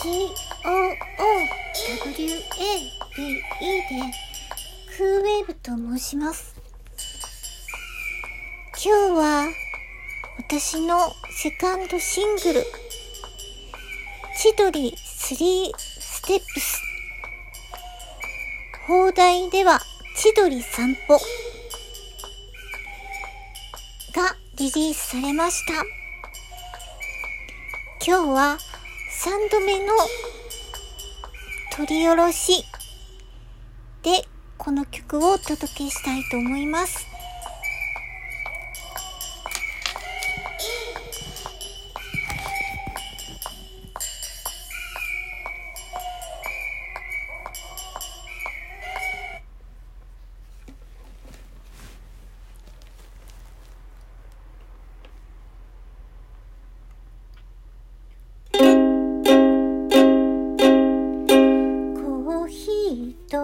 COOWABE でクーウェーブと申します。今日は私のセカンドシングル千鳥3ステップス。放題では千鳥散歩。がリリースされました。今日は3度目の取り下ろしでこの曲をお届けしたいと思います。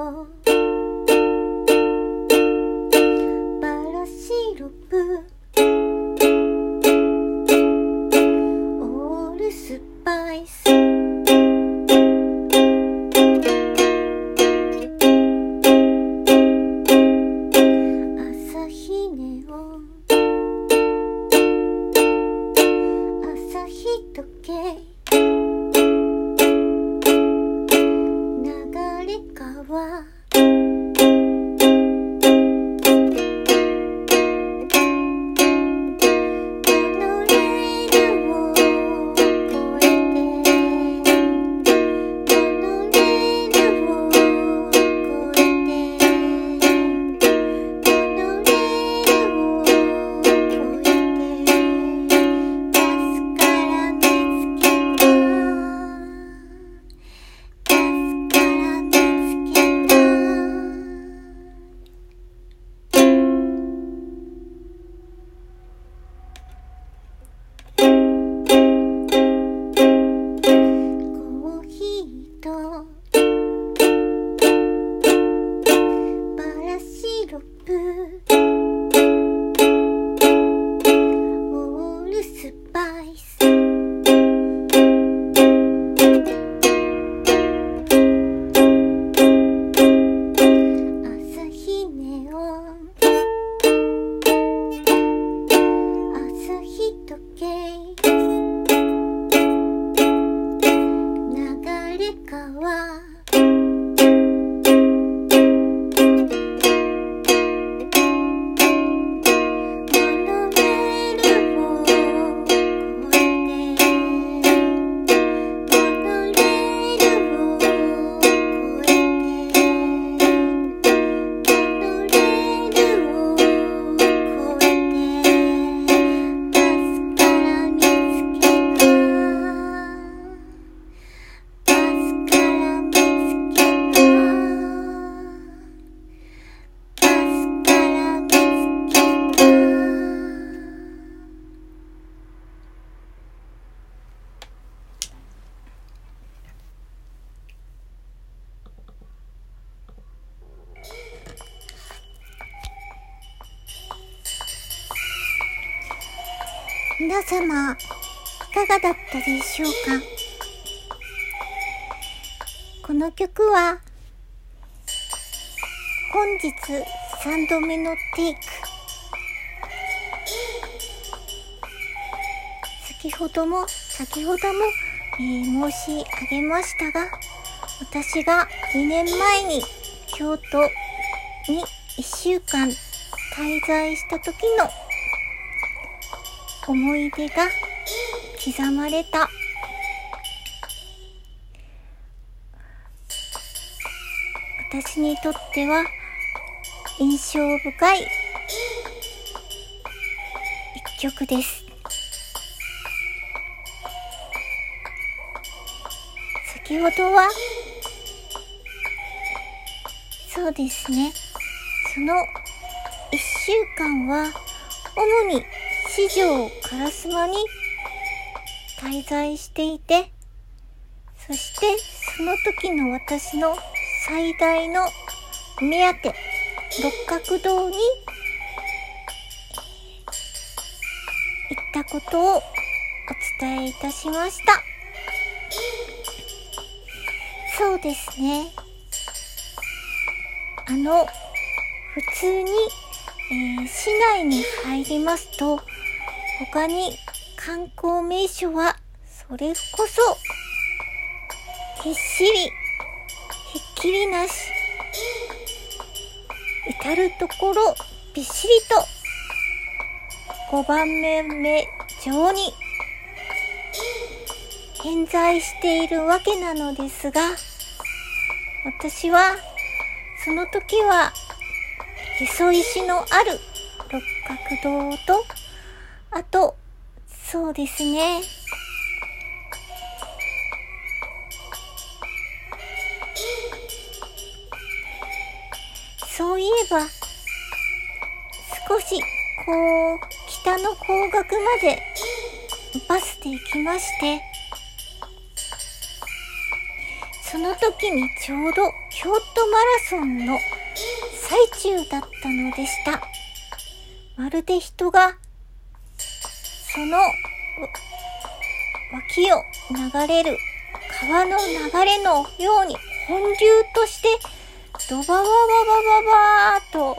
バラシロップ。オールスパイス。朝日ネオン朝日時計。皆様いかがだったでしょうか？この曲は本日3度目のテイク。先ほども先ほども、えー申し上げましたが私が2年前に京都に1週間滞在した時の思い出が刻まれた。私にとっては印象深い一曲です。先ほどはそうですね。その一週間は主に四条烏丸に滞在していてそしてその時の私の最大のお目当て六角堂に行ったことをお伝えいたしましたそうですね。あの、普通に、えー、市内に入りますと、他に観光名所は、それこそ、ひっしり、ひっきりなし、至るところ、びっしりと、5番目目上に、偏在しているわけなのですが、私は、その時は、へそ石のある六角堂と、あと、そうですね。そういえば、少し、こう、北の方角までバスで行きまして、その時にちょうど京都マラソンの最中だったのでした。まるで人が、その脇を流れる川の流れのように本流としてドババババババーと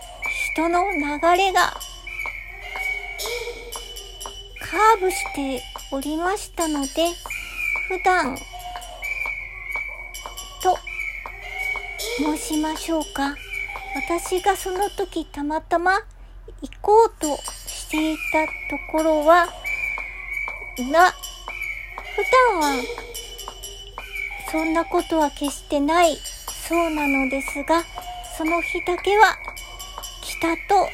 人の流れがカーブしておりましたので普段と申しましょうか私がその時たまたま行こうとしていたところはが普段はそんなことは決してないそうなのですが、その日だけは北と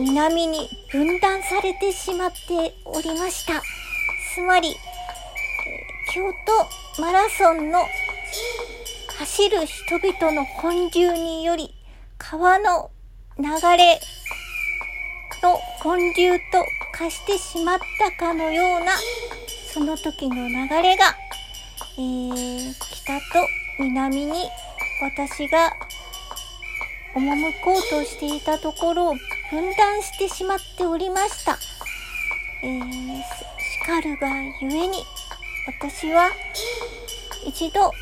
南に分断されてしまっておりました。つまり、京都マラソンの走る人々の本流により川の流れの本流と化してしまったかのようなその時の流れが、えー、北と南に私が赴こうとしていたところを分断してしまっておりました。えー、叱るがゆえに、私は一度、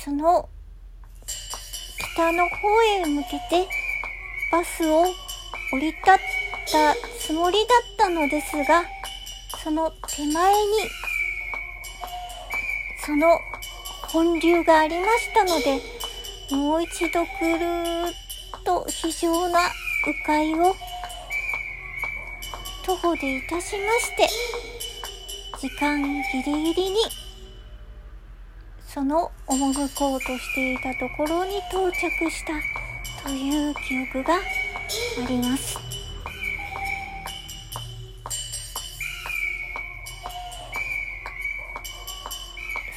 その北の方へ向けてバスを降り立ったつもりだったのですが、その手前に、その本流がありましたので、もう一度ぐるーっと非常な迂回を徒歩でいたしまして、時間ギリギリにその赴こうとしていたところに到着した。という記憶があります。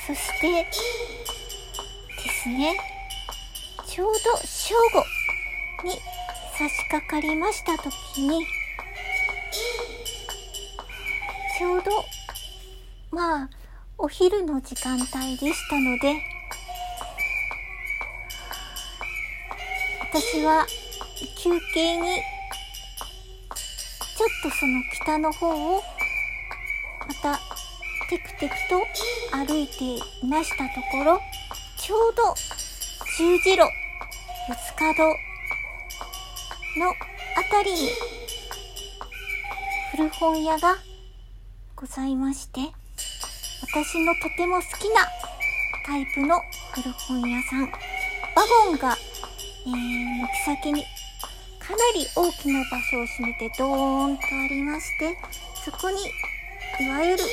そしてですね、ちょうど正午に差し掛かりました時に、ちょうど、まあ、お昼の時間帯でしたので、私は休憩に、ちょっとその北の方を、またテクテクと歩いていましたところ、ちょうど十字路、四つ角のあたりに古本屋がございまして、私のとても好きなタイプの古本屋さん、ワゴンが、えー、軒先にかなり大きな場所を占めてドーンとありまして、そこに、いわゆる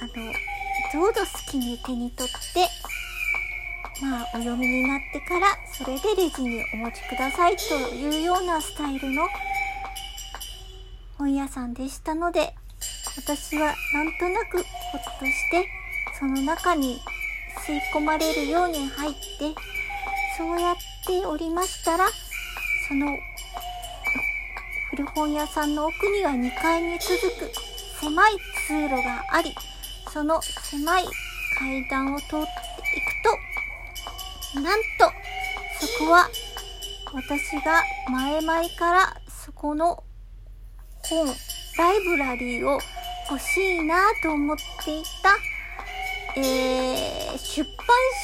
あの、どうぞ好きに手に取って、まあ、お読みになってから、それでレジにお持ちくださいというようなスタイルの本屋さんでしたので、私はなんとなくほっとして、その中に吸い込まれるように入って、そうやっておりましたら、その古本屋さんの奥には2階に続く狭い通路があり、その狭い階段を通っていくと、なんと、そこは私が前々からそこの本、ライブラリーを欲しいなと思っていたえー、出版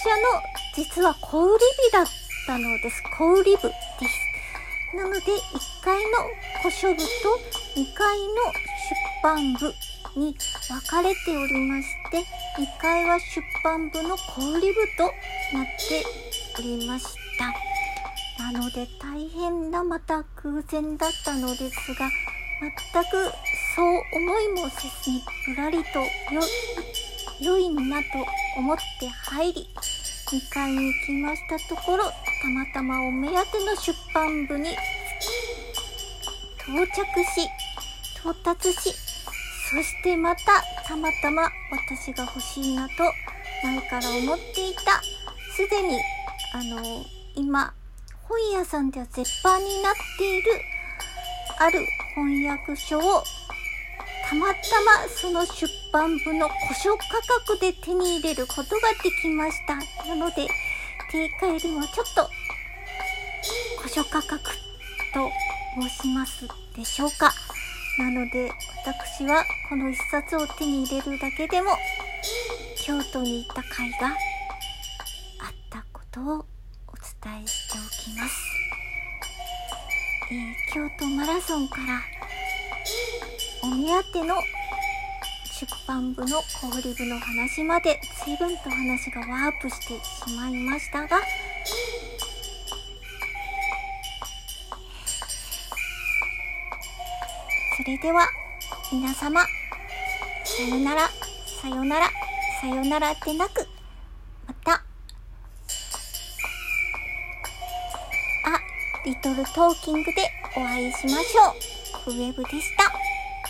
社の実は小売日だったのです。小売部です。なので、1階の古書部と2階の出版部に分かれておりまして、2階は出版部の小売部となっておりました。なので大変なまた偶然だったのですが、全くそう思いもせずにぶらりとよ、良いなと思って入り、2階に行きましたところ、たまたまお目当ての出版部に到着し、到達し、そしてまたたまたま私が欲しいなと前から思っていた、すでに、あの、今、本屋さんでは絶版になっているある翻訳書をたまたまその出版部の古書価格で手に入れることができました。なので、定価よりもちょっと古書価格と申しますでしょうか。なので、私はこの一冊を手に入れるだけでも京都に行った甲斐があったことをお伝えしておきます。えー、京都マラソンからお目当ての出版部の小売部の話まで随分と話がワープしてしまいましたがそれでは皆様さよならさよならさよならでなくまたあリトルトーキングでお会いしましょう。ウェブでした。